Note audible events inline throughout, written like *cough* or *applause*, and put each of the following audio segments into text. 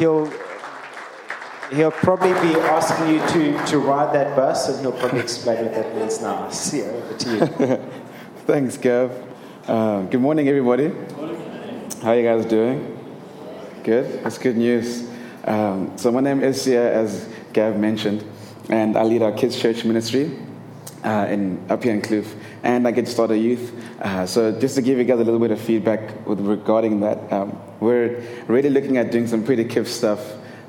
he'll he'll probably be asking you to, to ride that bus, and he'll probably explain what that means now. See, over to you. *laughs* Thanks, Gav. Uh, good morning, everybody. How are you guys doing? Good. That's good news. Um, so my name is Sia, as Gav mentioned, and I lead our kids' church ministry uh, in up here in Kloof, and I get to start a youth. Uh, so just to give you guys a little bit of feedback with regarding that, um, we're really looking at doing some pretty kiff stuff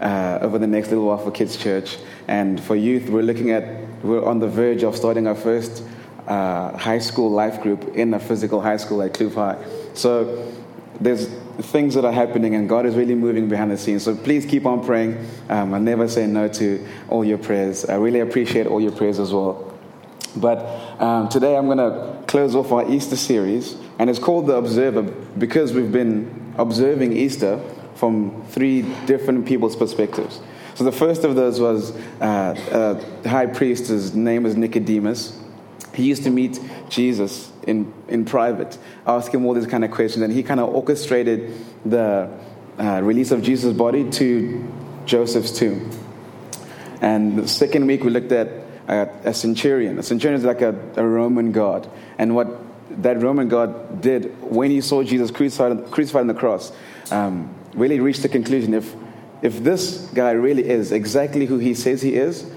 uh, over the next little while for kids' church, and for youth, we're looking at we're on the verge of starting our first uh, high school life group in a physical high school at Kloof High. So there's things that are happening, and God is really moving behind the scenes. So please keep on praying. Um, I never say no to all your prayers. I really appreciate all your prayers as well. But um, today I'm going to close off our Easter series, and it's called The Observer because we've been observing Easter from three different people's perspectives. So the first of those was uh, uh, high priest, his name was Nicodemus. He used to meet Jesus in, in private, ask him all these kind of questions, and he kind of orchestrated the uh, release of Jesus' body to Joseph's tomb. And the second week, we looked at uh, a centurion. A centurion is like a, a Roman guard. And what that Roman guard did when he saw Jesus crucified, crucified on the cross um, really reached the conclusion if, if this guy really is exactly who he says he is,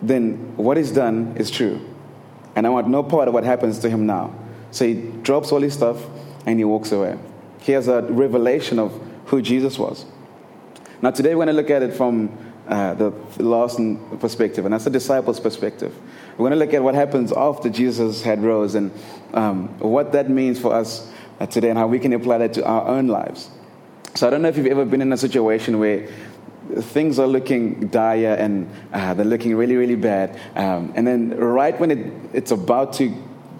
then what he's done is true. And I want no part of what happens to him now. So he drops all his stuff and he walks away. He has a revelation of who Jesus was. Now, today we're going to look at it from uh, the last perspective, and that's the disciples' perspective. We're going to look at what happens after Jesus had rose and um, what that means for us uh, today and how we can apply that to our own lives. So I don't know if you've ever been in a situation where things are looking dire and uh, they're looking really, really bad. Um, and then right when it, it's about to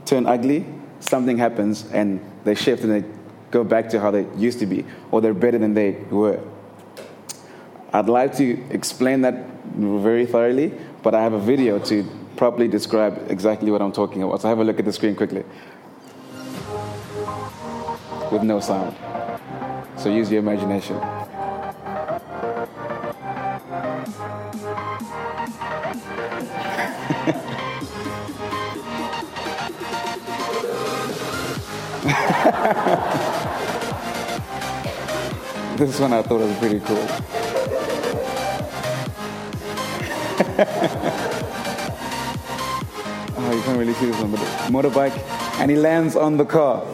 turn ugly, something happens and they shift and they go back to how they used to be, or they're better than they were. I'd like to explain that very thoroughly, but I have a video to properly describe exactly what I'm talking about. So have a look at the screen quickly. With no sound. So use your imagination. *laughs* this one I thought was pretty cool. *laughs* oh, you can't really see this one, but motorbike, and he lands on the car.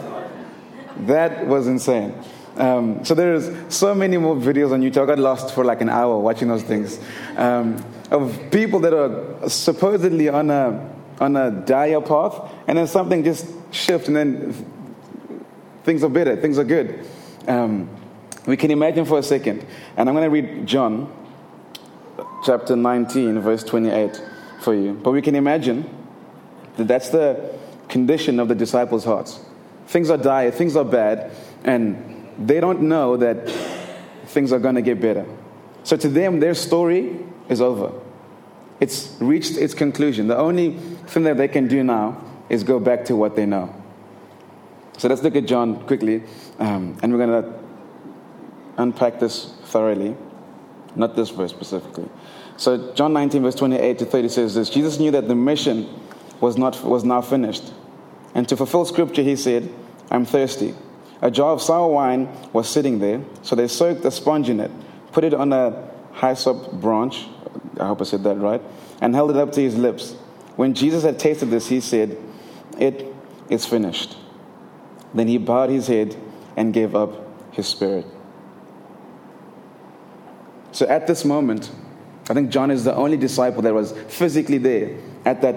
That was insane. Um, so there's so many more videos on YouTube. I got lost for like an hour watching those things um, of people that are supposedly on a on a dire path, and then something just shifts, and then things are better, things are good. Um, we can imagine for a second, and I'm going to read John chapter 19, verse 28 for you. But we can imagine that that's the condition of the disciples' hearts. Things are dire, things are bad, and they don't know that things are going to get better. So to them, their story is over. It's reached its conclusion. The only thing that they can do now is go back to what they know. So let's look at John quickly, um, and we're going to unpack this thoroughly. Not this verse specifically. So John 19, verse 28 to 30 says this Jesus knew that the mission was, not, was now finished. And to fulfill scripture, he said, I'm thirsty. A jar of sour wine was sitting there, so they soaked a sponge in it, put it on a hyssop branch, I hope I said that right, and held it up to his lips. When Jesus had tasted this, he said, It is finished. Then he bowed his head and gave up his spirit. So at this moment, I think John is the only disciple that was physically there at that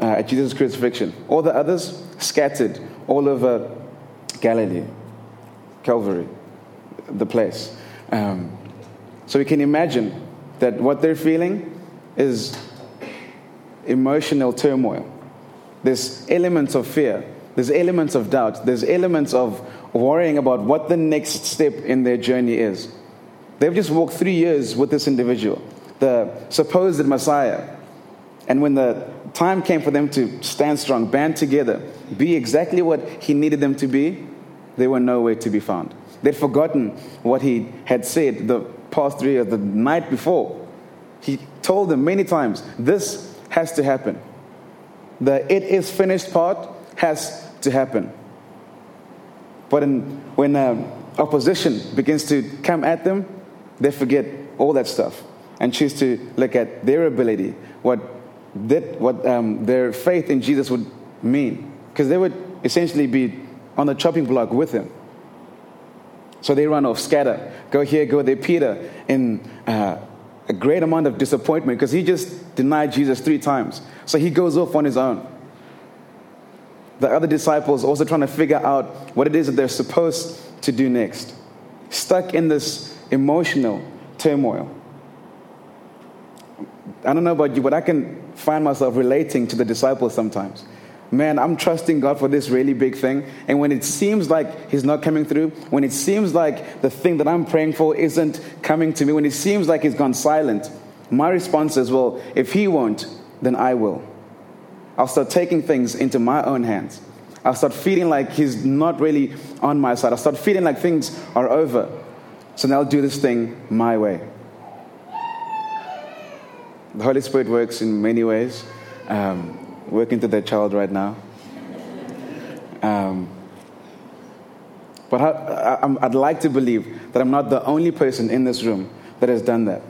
uh, at Jesus' crucifixion. All the others scattered all over Galilee, Calvary, the place. Um, so we can imagine that what they're feeling is emotional turmoil. There's elements of fear. There's elements of doubt. There's elements of worrying about what the next step in their journey is. They've just walked three years with this individual, the supposed Messiah. And when the time came for them to stand strong, band together, be exactly what he needed them to be, they were nowhere to be found. They'd forgotten what he had said, the past three years, the night before. He told them many times, this has to happen. The it is finished part has to happen. But in, when um, opposition begins to come at them, they forget all that stuff and choose to look at their ability, what, that, what um, their faith in Jesus would mean. Because they would essentially be on the chopping block with him. So they run off, scatter, go here, go there. Peter, in uh, a great amount of disappointment because he just denied Jesus three times. So he goes off on his own. The other disciples also trying to figure out what it is that they're supposed to do next. Stuck in this emotional turmoil. I don't know about you, but I can find myself relating to the disciples sometimes. Man, I'm trusting God for this really big thing. And when it seems like He's not coming through, when it seems like the thing that I'm praying for isn't coming to me, when it seems like He's gone silent, my response is, well, if He won't, then I will. I'll start taking things into my own hands. I'll start feeling like He's not really on my side. I'll start feeling like things are over. So now do this thing my way. The Holy Spirit works in many ways. Um, working to that child right now. Um, but I, would like to believe that I'm not the only person in this room that has done that.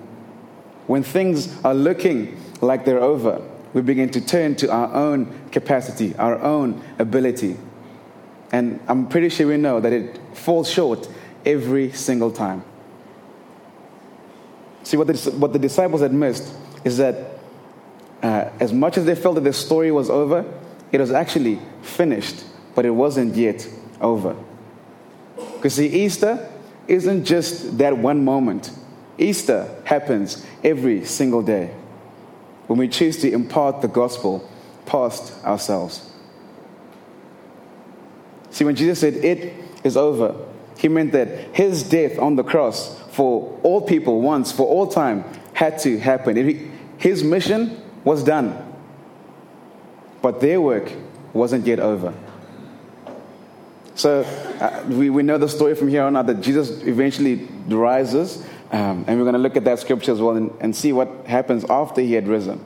When things are looking like they're over, we begin to turn to our own capacity, our own ability. And I'm pretty sure we know that it falls short every single time. See, what the, what the disciples had missed is that uh, as much as they felt that the story was over, it was actually finished, but it wasn't yet over. Because see, Easter isn't just that one moment. Easter happens every single day when we choose to impart the gospel past ourselves. See, when Jesus said, It is over, he meant that his death on the cross for all people once, for all time, had to happen. his mission was done, but their work wasn't yet over. So uh, we, we know the story from here on out that Jesus eventually rises, um, and we're going to look at that scripture as well and, and see what happens after he had risen.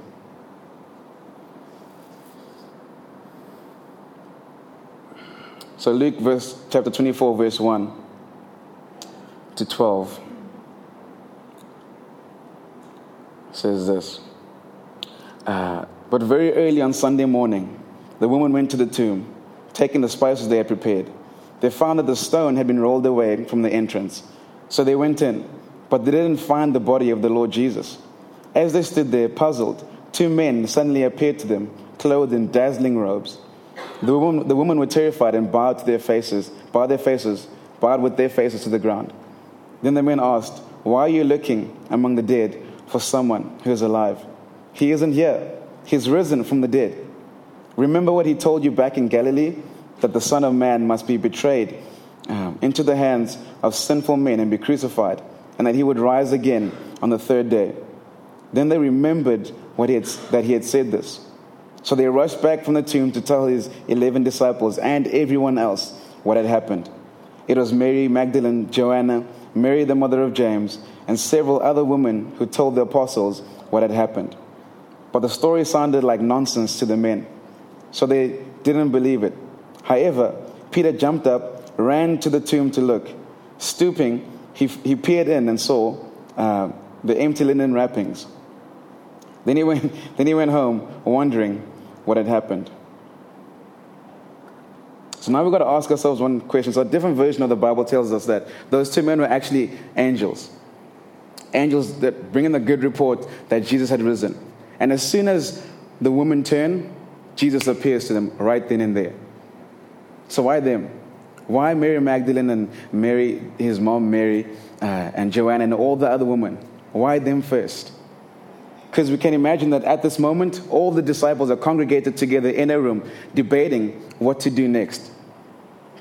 So Luke verse chapter 24 verse 1 to 12 says this. Uh, but very early on Sunday morning, the woman went to the tomb, taking the spices they had prepared. They found that the stone had been rolled away from the entrance. So they went in, but they didn't find the body of the Lord Jesus. As they stood there, puzzled, two men suddenly appeared to them, clothed in dazzling robes. The woman, the women were terrified and bowed to their faces, bowed their faces, bowed with their faces to the ground. Then the men asked, Why are you looking among the dead for someone who is alive? He isn't here. He's risen from the dead. Remember what he told you back in Galilee? That the Son of Man must be betrayed um, into the hands of sinful men and be crucified, and that he would rise again on the third day. Then they remembered what he had, that he had said this. So they rushed back from the tomb to tell his 11 disciples and everyone else what had happened. It was Mary Magdalene, Joanna, Mary the mother of James, and several other women who told the apostles what had happened. But the story sounded like nonsense to the men, so they didn't believe it. However, Peter jumped up, ran to the tomb to look. Stooping, he, he peered in and saw uh, the empty linen wrappings. Then he, went, *laughs* then he went home, wondering what had happened. So now we've got to ask ourselves one question. So, a different version of the Bible tells us that those two men were actually angels. Angels that bring in the good report that Jesus had risen. And as soon as the women turn, Jesus appears to them right then and there. So why them? Why Mary Magdalene and Mary, his mom Mary, uh, and Joanna and all the other women? Why them first? Because we can imagine that at this moment, all the disciples are congregated together in a room, debating what to do next.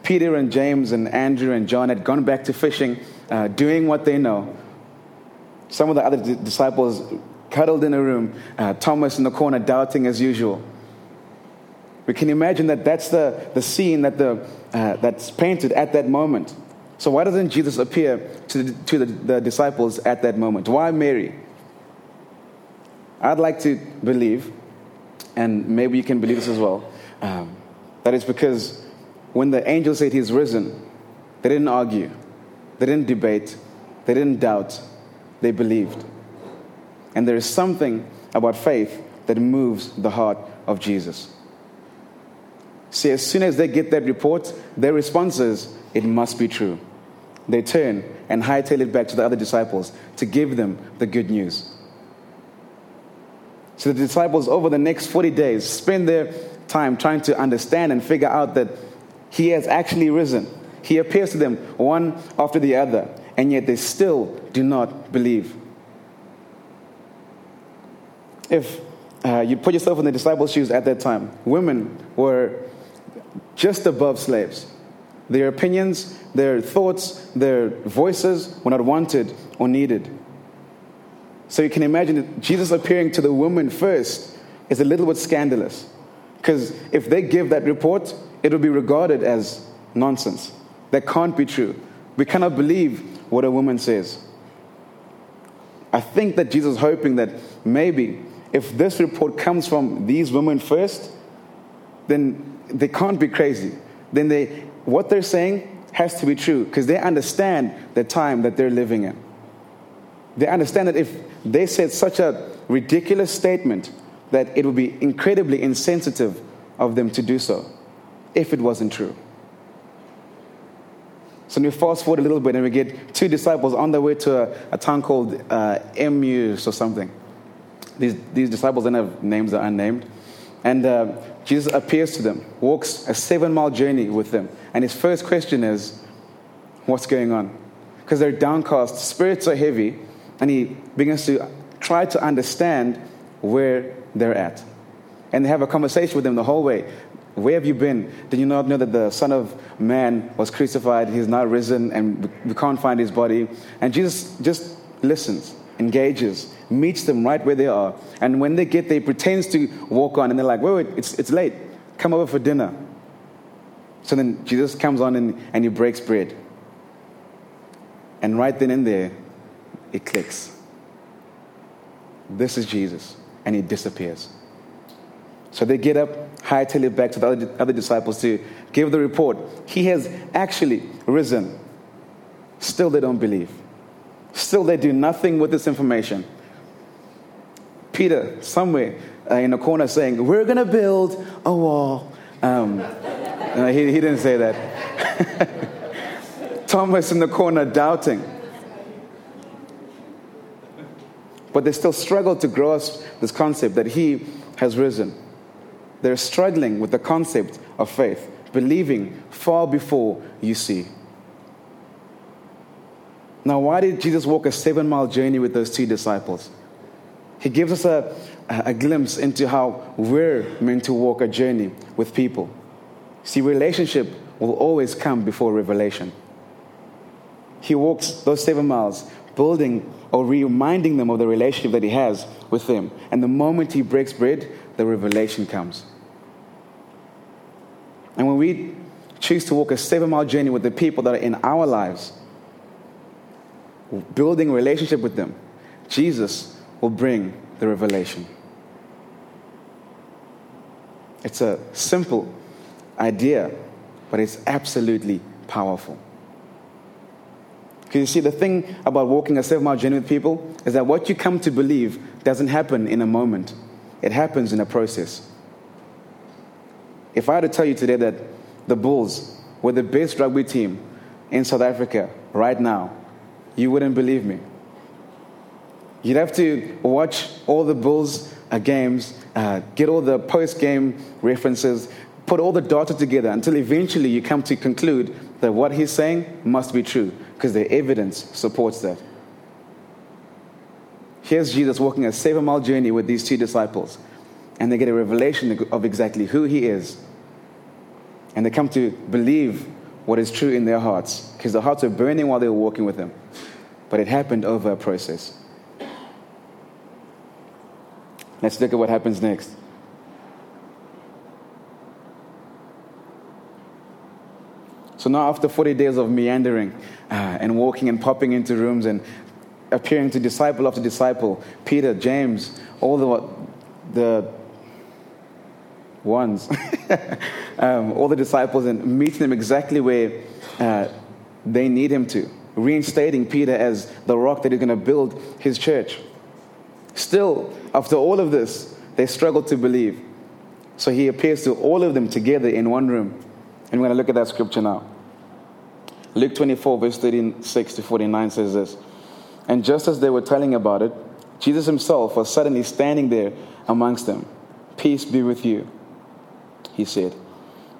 Peter and James and Andrew and John had gone back to fishing, uh, doing what they know. Some of the other d- disciples cuddled in a room, uh, Thomas in the corner doubting as usual. We can imagine that that's the, the scene that the, uh, that's painted at that moment. So, why doesn't Jesus appear to, the, to the, the disciples at that moment? Why Mary? I'd like to believe, and maybe you can believe this as well, um, that it's because when the angel said he's risen, they didn't argue, they didn't debate, they didn't doubt, they believed. And there is something about faith that moves the heart of Jesus. See, as soon as they get that report, their response is, it must be true. They turn and hightail it back to the other disciples to give them the good news. So the disciples, over the next 40 days, spend their time trying to understand and figure out that he has actually risen. He appears to them one after the other, and yet they still do not believe. If uh, you put yourself in the disciples' shoes at that time, women were just above slaves. Their opinions, their thoughts, their voices were not wanted or needed. So you can imagine that Jesus appearing to the woman first is a little bit scandalous. Because if they give that report, it will be regarded as nonsense. That can't be true. We cannot believe what a woman says. I think that Jesus is hoping that maybe if this report comes from these women first, then they can't be crazy. Then they, what they're saying has to be true because they understand the time that they're living in. They understand that if they said such a ridiculous statement, that it would be incredibly insensitive of them to do so if it wasn't true. So we fast forward a little bit and we get two disciples on their way to a, a town called uh, Emmaus or something. These, these disciples don't have names that are unnamed. And uh, Jesus appears to them, walks a seven mile journey with them. And his first question is, What's going on? Because they're downcast, spirits are heavy, and he begins to try to understand where they're at. And they have a conversation with them the whole way. Where have you been? Did you not know that the Son of Man was crucified? He's now risen, and we can't find his body. And Jesus just listens, engages, meets them right where they are. And when they get there, he pretends to walk on, and they're like, wait, wait, it's, it's late. Come over for dinner. So then Jesus comes on and, and he breaks bread. And right then and there, it clicks. This is Jesus. And he disappears. So they get up, hightail it back to the other, other disciples to give the report. He has actually risen. Still, they don't believe. Still, they do nothing with this information. Peter, somewhere uh, in a corner, saying, We're going to build a wall. Um, uh, he, he didn't say that. *laughs* Thomas in the corner doubting. But they still struggle to grasp this concept that he has risen. They're struggling with the concept of faith, believing far before you see. Now, why did Jesus walk a seven mile journey with those two disciples? He gives us a, a glimpse into how we're meant to walk a journey with people. See, relationship will always come before revelation. He walks those seven miles, building or reminding them of the relationship that he has with them. And the moment he breaks bread, the revelation comes. And when we choose to walk a seven mile journey with the people that are in our lives, building a relationship with them, Jesus will bring the revelation. It's a simple idea, but it's absolutely powerful. Because you see, the thing about walking a seven mile journey with people is that what you come to believe doesn't happen in a moment, it happens in a process. If I had to tell you today that the Bulls were the best rugby team in South Africa right now, you wouldn't believe me. You'd have to watch all the Bulls uh, games, uh, get all the post game references, put all the data together until eventually you come to conclude that what he's saying must be true because the evidence supports that. Here's Jesus walking a seven mile journey with these two disciples, and they get a revelation of exactly who he is. And they come to believe what is true in their hearts because their hearts were burning while they were walking with him. But it happened over a process. Let's look at what happens next. So now, after 40 days of meandering uh, and walking and popping into rooms and appearing to disciple after disciple, Peter, James, all the, the ones, *laughs* um, all the disciples, and meeting them exactly where uh, they need him to, reinstating Peter as the rock that is going to build his church. Still, after all of this, they struggle to believe. So he appears to all of them together in one room. And we're going to look at that scripture now. Luke 24, verse 36 to 49 says this And just as they were telling about it, Jesus himself was suddenly standing there amongst them. Peace be with you, he said.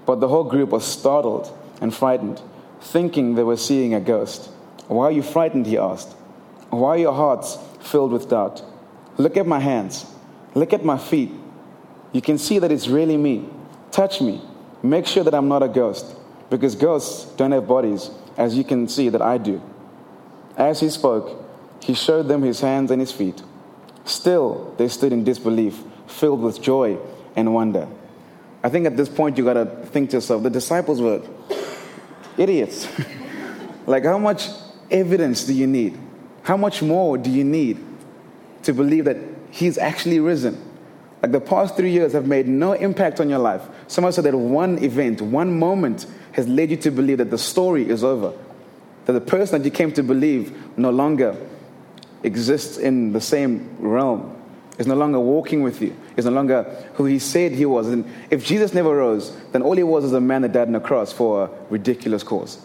But the whole group was startled and frightened, thinking they were seeing a ghost. Why are you frightened? He asked. Why are your hearts filled with doubt? Look at my hands. Look at my feet. You can see that it's really me. Touch me. Make sure that I'm not a ghost, because ghosts don't have bodies, as you can see that I do. As he spoke, he showed them his hands and his feet. Still, they stood in disbelief, filled with joy and wonder. I think at this point you got to think to yourself the disciples were idiots. *laughs* like, how much evidence do you need? How much more do you need to believe that he's actually risen? Like the past three years have made no impact on your life. So much so that one event, one moment has led you to believe that the story is over. That the person that you came to believe no longer exists in the same realm, is no longer walking with you, is no longer who he said he was. And if Jesus never rose, then all he was is a man that died on a cross for a ridiculous cause.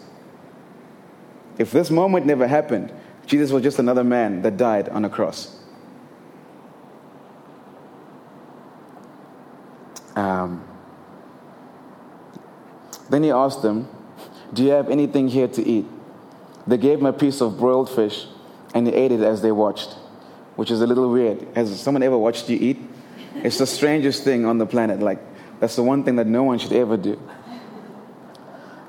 If this moment never happened, Jesus was just another man that died on a cross. Um, then he asked them, Do you have anything here to eat? They gave him a piece of broiled fish, and he ate it as they watched, which is a little weird. Has someone ever watched you eat? It's the strangest thing on the planet. Like, that's the one thing that no one should ever do.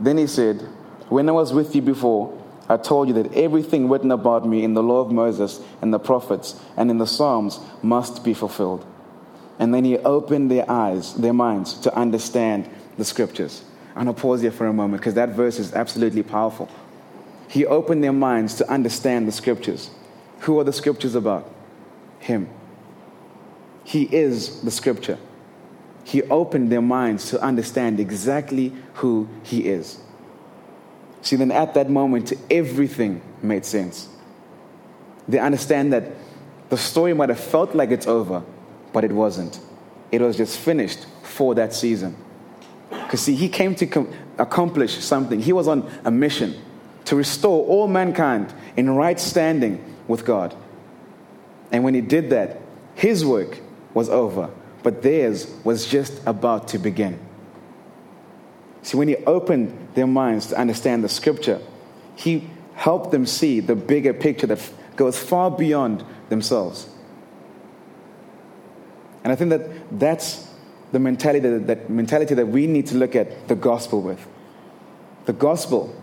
Then he said, When I was with you before, I told you that everything written about me in the law of Moses and the prophets and in the Psalms must be fulfilled. And then he opened their eyes, their minds, to understand the scriptures. I'm going to pause here for a moment because that verse is absolutely powerful. He opened their minds to understand the scriptures. Who are the scriptures about? Him. He is the scripture. He opened their minds to understand exactly who He is. See, then at that moment, everything made sense. They understand that the story might have felt like it's over, but it wasn't. It was just finished for that season. Because, see, he came to com- accomplish something. He was on a mission to restore all mankind in right standing with God. And when he did that, his work was over, but theirs was just about to begin. See, when he opened their minds to understand the scripture, he helped them see the bigger picture that goes far beyond themselves. And I think that that's the mentality that, that mentality that we need to look at the gospel with. The gospel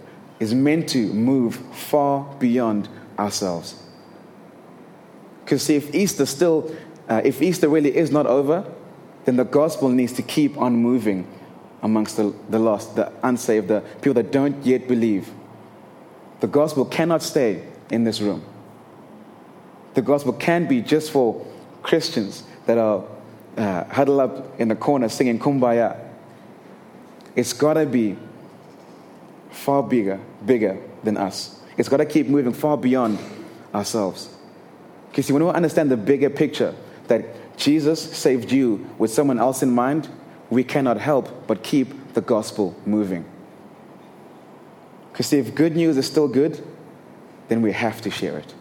is meant to move far beyond ourselves. Because see, if Easter still, uh, if Easter really is not over, then the gospel needs to keep on moving amongst the, the lost, the unsaved, the people that don't yet believe. The gospel cannot stay in this room. The gospel can be just for Christians that are uh, huddled up in the corner singing kumbaya. It's got to be far bigger, bigger than us. It's got to keep moving far beyond ourselves. Because see, when we understand the bigger picture that Jesus saved you with someone else in mind, we cannot help but keep the gospel moving. Because see, if good news is still good, then we have to share it.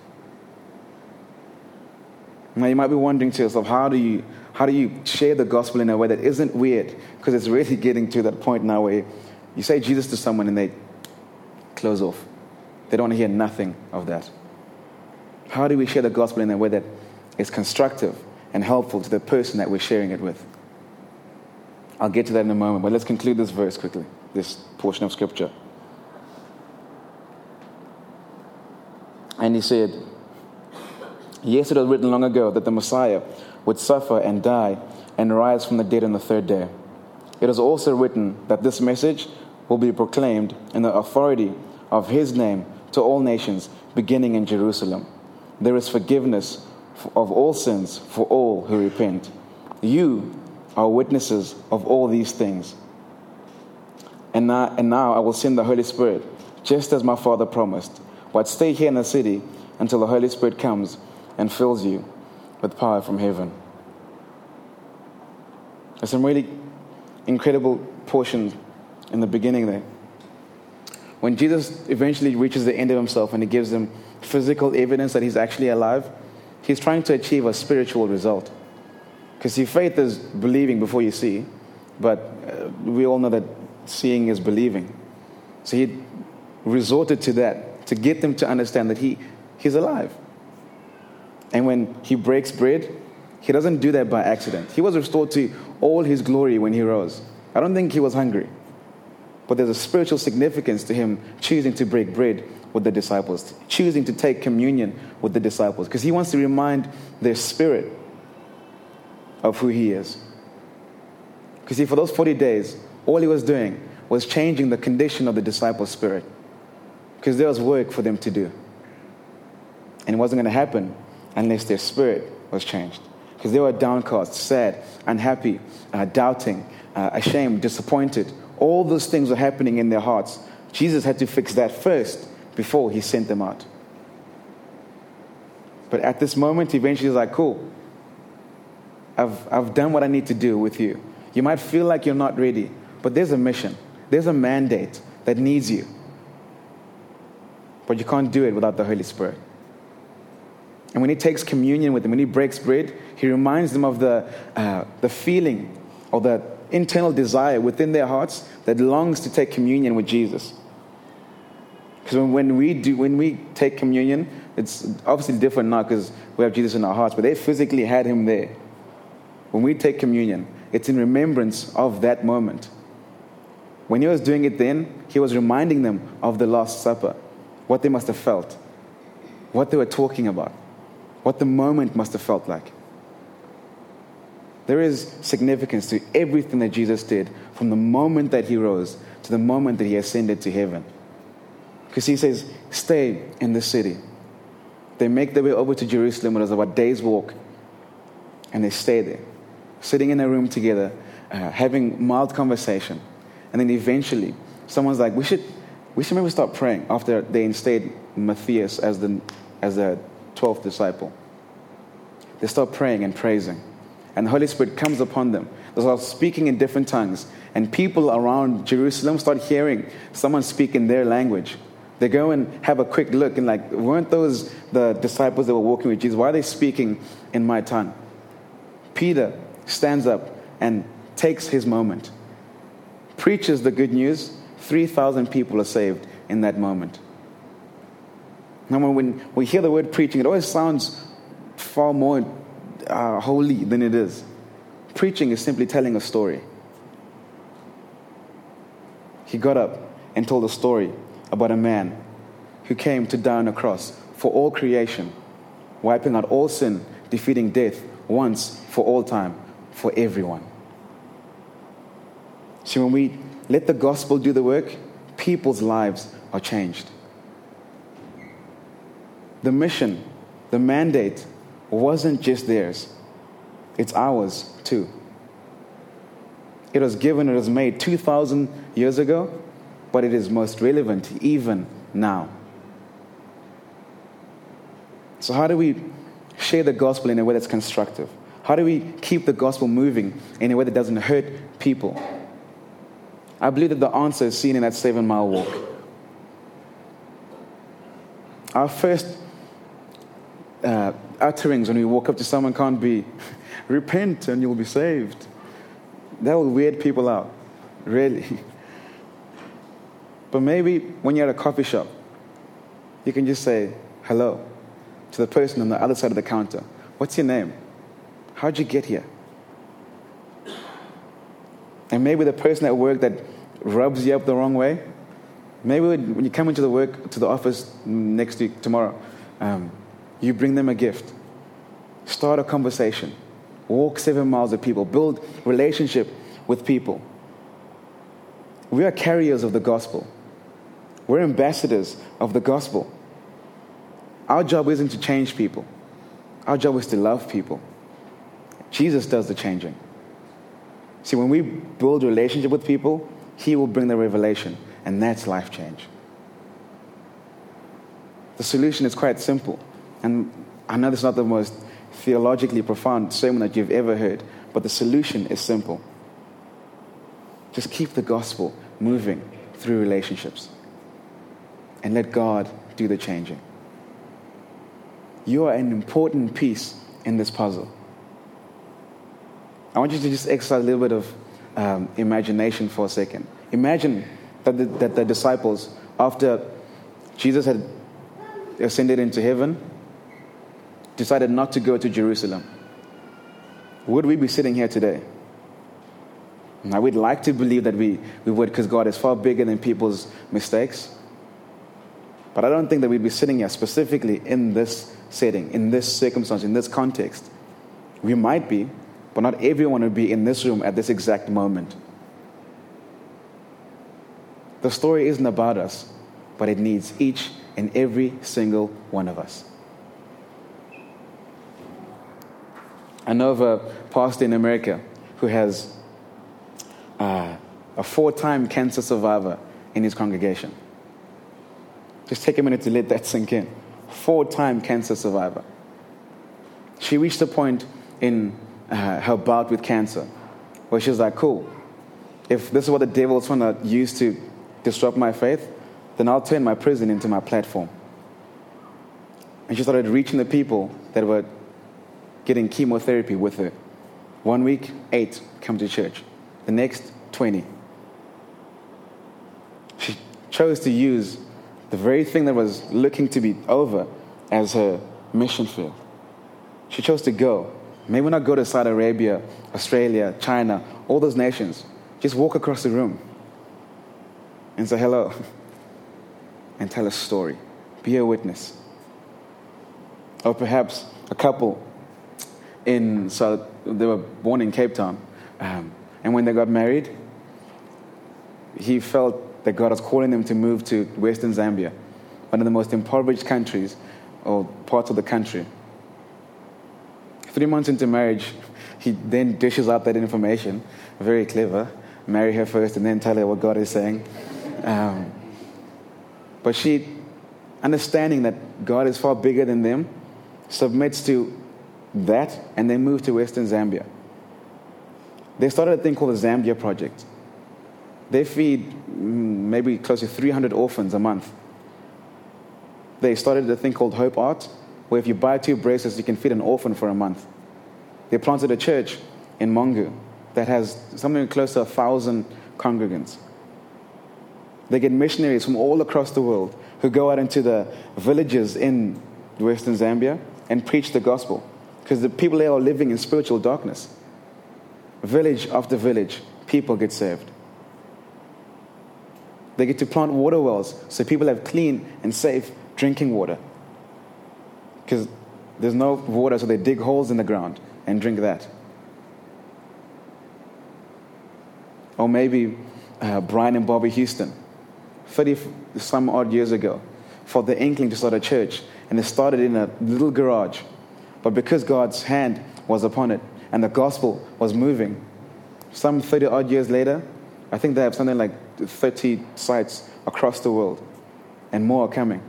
Now you might be wondering to yourself, how do you how do you share the gospel in a way that isn't weird? Because it's really getting to that point now where you say Jesus to someone and they close off. They don't want to hear nothing of that. How do we share the gospel in a way that is constructive and helpful to the person that we're sharing it with? I'll get to that in a moment, but let's conclude this verse quickly, this portion of scripture. And he said, Yes, it was written long ago that the Messiah would suffer and die and rise from the dead on the third day. It is also written that this message will be proclaimed in the authority of his name to all nations, beginning in Jerusalem. There is forgiveness of all sins for all who repent. You are witnesses of all these things. And now, and now I will send the Holy Spirit, just as my Father promised. But stay here in the city until the Holy Spirit comes and fills you with power from heaven. There's some really incredible portions in the beginning there. When Jesus eventually reaches the end of himself and he gives them physical evidence that he's actually alive, he's trying to achieve a spiritual result. Because see, faith is believing before you see, but uh, we all know that seeing is believing. So he resorted to that to get them to understand that he, he's alive. And when he breaks bread, he doesn't do that by accident. He was restored to all his glory when he rose. I don't think he was hungry. But there's a spiritual significance to him choosing to break bread with the disciples, choosing to take communion with the disciples, because he wants to remind their spirit of who he is. Because see, for those 40 days, all he was doing was changing the condition of the disciples' spirit. Because there was work for them to do. And it wasn't going to happen unless their spirit was changed. Because they were downcast, sad, unhappy, uh, doubting, uh, ashamed, disappointed. All those things were happening in their hearts. Jesus had to fix that first before he sent them out. But at this moment, eventually he's like, cool. I've, I've done what I need to do with you. You might feel like you're not ready, but there's a mission, there's a mandate that needs you. But you can't do it without the Holy Spirit. And when he takes communion with them, when he breaks bread, he reminds them of the, uh, the feeling or the internal desire within their hearts that longs to take communion with Jesus. Because when, we do, when we take communion, it's obviously different now because we have Jesus in our hearts, but they physically had him there. When we take communion, it's in remembrance of that moment. When he was doing it then, he was reminding them of the Last Supper, what they must have felt, what they were talking about, what the moment must have felt like. There is significance to everything that Jesus did from the moment that he rose to the moment that he ascended to heaven. Because he says, Stay in the city. They make their way over to Jerusalem, it was about a day's walk, and they stay there sitting in a room together, uh, having mild conversation. And then eventually, someone's like, we should, we should maybe start praying after they instated Matthias as the, as the 12th disciple. They start praying and praising. And the Holy Spirit comes upon them. They start speaking in different tongues. And people around Jerusalem start hearing someone speak in their language. They go and have a quick look and like, weren't those the disciples that were walking with Jesus? Why are they speaking in my tongue? Peter stands up and takes his moment, preaches the good news. 3,000 people are saved in that moment. Now, when we hear the word preaching, it always sounds far more uh, holy than it is. Preaching is simply telling a story. He got up and told a story about a man who came to die on a cross for all creation, wiping out all sin, defeating death once for all time for everyone. See, when we let the gospel do the work, people's lives are changed. The mission, the mandate, wasn't just theirs, it's ours too. It was given, it was made 2,000 years ago, but it is most relevant even now. So, how do we share the gospel in a way that's constructive? How do we keep the gospel moving in a way that doesn't hurt people? I believe that the answer is seen in that seven mile walk. Our first uh, utterings when we walk up to someone can't be, *laughs* repent and you'll be saved. That will weird people out, really. *laughs* But maybe when you're at a coffee shop, you can just say hello to the person on the other side of the counter. What's your name? How'd you get here? And maybe the person at work that rubs you up the wrong way, maybe when you come into the work, to the office next week, tomorrow, um, you bring them a gift. Start a conversation. Walk seven miles with people. Build relationship with people. We are carriers of the gospel. We're ambassadors of the gospel. Our job isn't to change people, our job is to love people. Jesus does the changing. See, when we build relationship with people, He will bring the revelation, and that's life change. The solution is quite simple. And I know this is not the most theologically profound sermon that you've ever heard, but the solution is simple. Just keep the gospel moving through relationships and let God do the changing. You are an important piece in this puzzle. I want you to just exercise a little bit of um, imagination for a second. Imagine that the, that the disciples, after Jesus had ascended into heaven, decided not to go to Jerusalem. Would we be sitting here today? Now, we'd like to believe that we, we would because God is far bigger than people's mistakes. But I don't think that we'd be sitting here specifically in this setting, in this circumstance, in this context. We might be, but not everyone would be in this room at this exact moment. The story isn't about us, but it needs each and every single one of us. I know of a pastor in America who has uh, a four time cancer survivor in his congregation. Just take a minute to let that sink in. Four time cancer survivor. She reached a point in uh, her bout with cancer where she was like, cool, if this is what the devil's trying to use to disrupt my faith, then I'll turn my prison into my platform. And she started reaching the people that were getting chemotherapy with her. One week, eight come to church. The next, 20. She chose to use the very thing that was looking to be over as her mission field. She chose to go. Maybe not go to Saudi Arabia, Australia, China, all those nations. Just walk across the room and say hello *laughs* and tell a story. Be a witness. Or perhaps a couple in, so they were born in Cape Town. Um, and when they got married, he felt that God was calling them to move to Western Zambia, one of the most impoverished countries or parts of the country. Three months into marriage, he then dishes out that information. Very clever. Marry her first and then tell her what God is saying. Um, but she, understanding that God is far bigger than them, submits to that and they moved to Western Zambia. They started a thing called the Zambia Project. They feed mm, maybe close to 300 orphans a month. They started a thing called Hope Art, where if you buy two bracelets, you can feed an orphan for a month. They planted a church in Mongu that has something close to a thousand congregants. They get missionaries from all across the world who go out into the villages in Western Zambia and preach the gospel because the people there are living in spiritual darkness. Village after village, people get saved. They get to plant water wells so people have clean and safe drinking water. Because there's no water, so they dig holes in the ground and drink that. Or maybe uh, Brian and Bobbie Houston 30 some odd years ago for the inkling to start a church. And it started in a little garage. But because God's hand was upon it and the gospel was moving, some 30 odd years later, I think they have something like 30 sites across the world, and more are coming.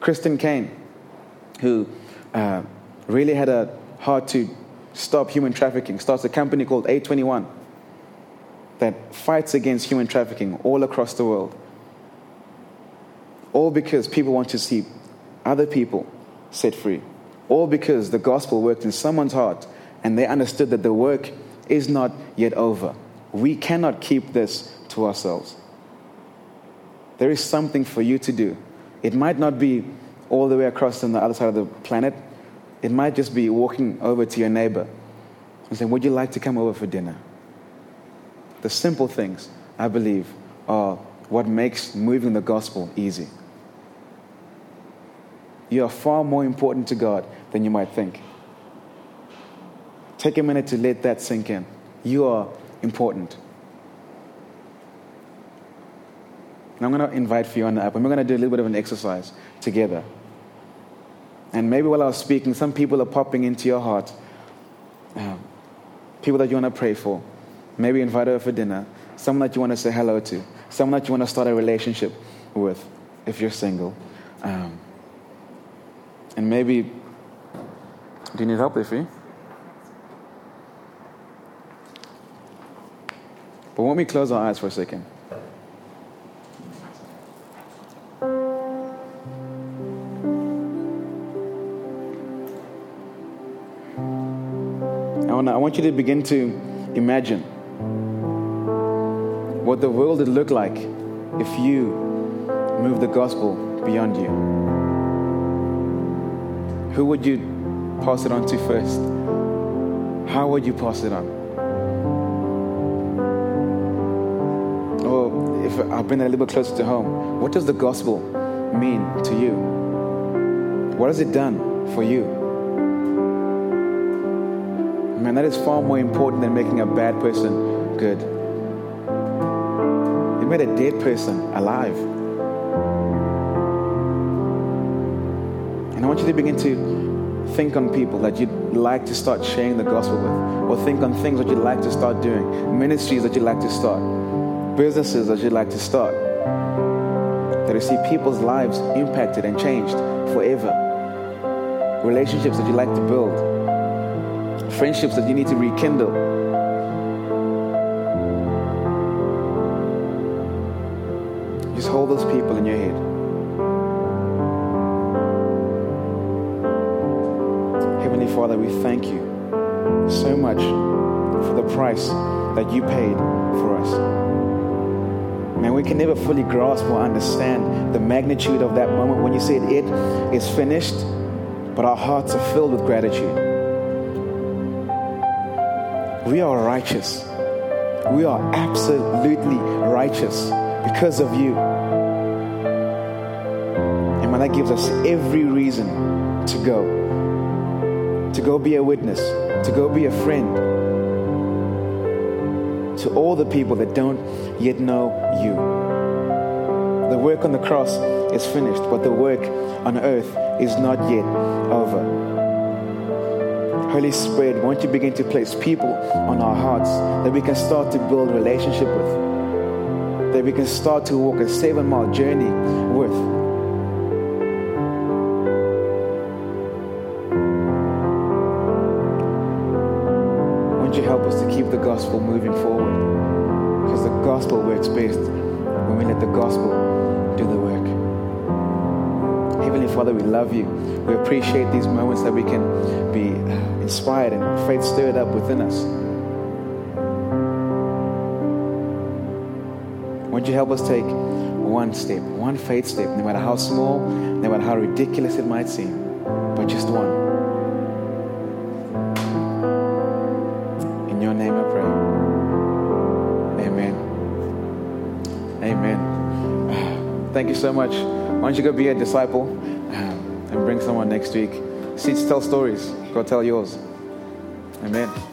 Christine Caine, who uh, really had a heart to stop human trafficking, starts a company called A21 that fights against human trafficking all across the world. All because people want to see other people set free. All because the gospel worked in someone's heart and they understood that the work is not yet over. We cannot keep this to ourselves. There is something for you to do. It might not be all the way across on the other side of the planet. It might just be walking over to your neighbor and saying, Would you like to come over for dinner? The simple things, I believe, are what makes moving the gospel easy. You are far more important to God than you might think. Take a minute to let that sink in. You are important. And I'm going to invite Fiona up, and we're going to do a little bit of an exercise together. And maybe while I was speaking, some people are popping into your heart. Um, people that you want to pray for. Maybe invite her for dinner. Someone that you want to say hello to. Someone that you want to start a relationship with if you're single. Um, and maybe, do you need help, Iffy? But won't we close our eyes for a second? I want you to begin to imagine what the world would look like if you move the gospel beyond you. Who would you pass it on to first? How would you pass it on? Or if I bring it a little bit closer to home, what does the gospel mean to you? What has it done for you? Man, that is far more important than making a bad person good. You made a dead person alive. Want you to begin to think on people that you'd like to start sharing the gospel with, or think on things that you'd like to start doing, ministries that you'd like to start, businesses that you'd like to start. That you see people's lives impacted and changed forever, relationships that you'd like to build friendships that you need to rekindle. Just hold those people in your head. Heavenly Father, we thank you so much for the price that you paid for us. Man, we can never fully grasp or understand the magnitude of that moment when you said it is finished, but our hearts are filled with gratitude. We are righteous. We are absolutely righteous because of you. And man, that gives us every reason to go. To go be a witness, to go be a friend to all the people that don't yet know you. The work on the cross is finished, but the work on earth is not yet over. Holy Spirit, won't you begin to place people on our hearts that we can start to build relationship with, that we can start to walk a seven mile journey with. Gospel moving forward? Because the gospel works best when we let the gospel do the work. Heavenly Father, we love you. We appreciate these moments that we can be uh, inspired and faith stirred up within us. Won't you help us take one step, one faith step, no matter how small, no matter how ridiculous it might seem, but just one. You so much. Why don't you go be a disciple um, and bring someone next week? Seats tell stories. Go tell yours. Amen.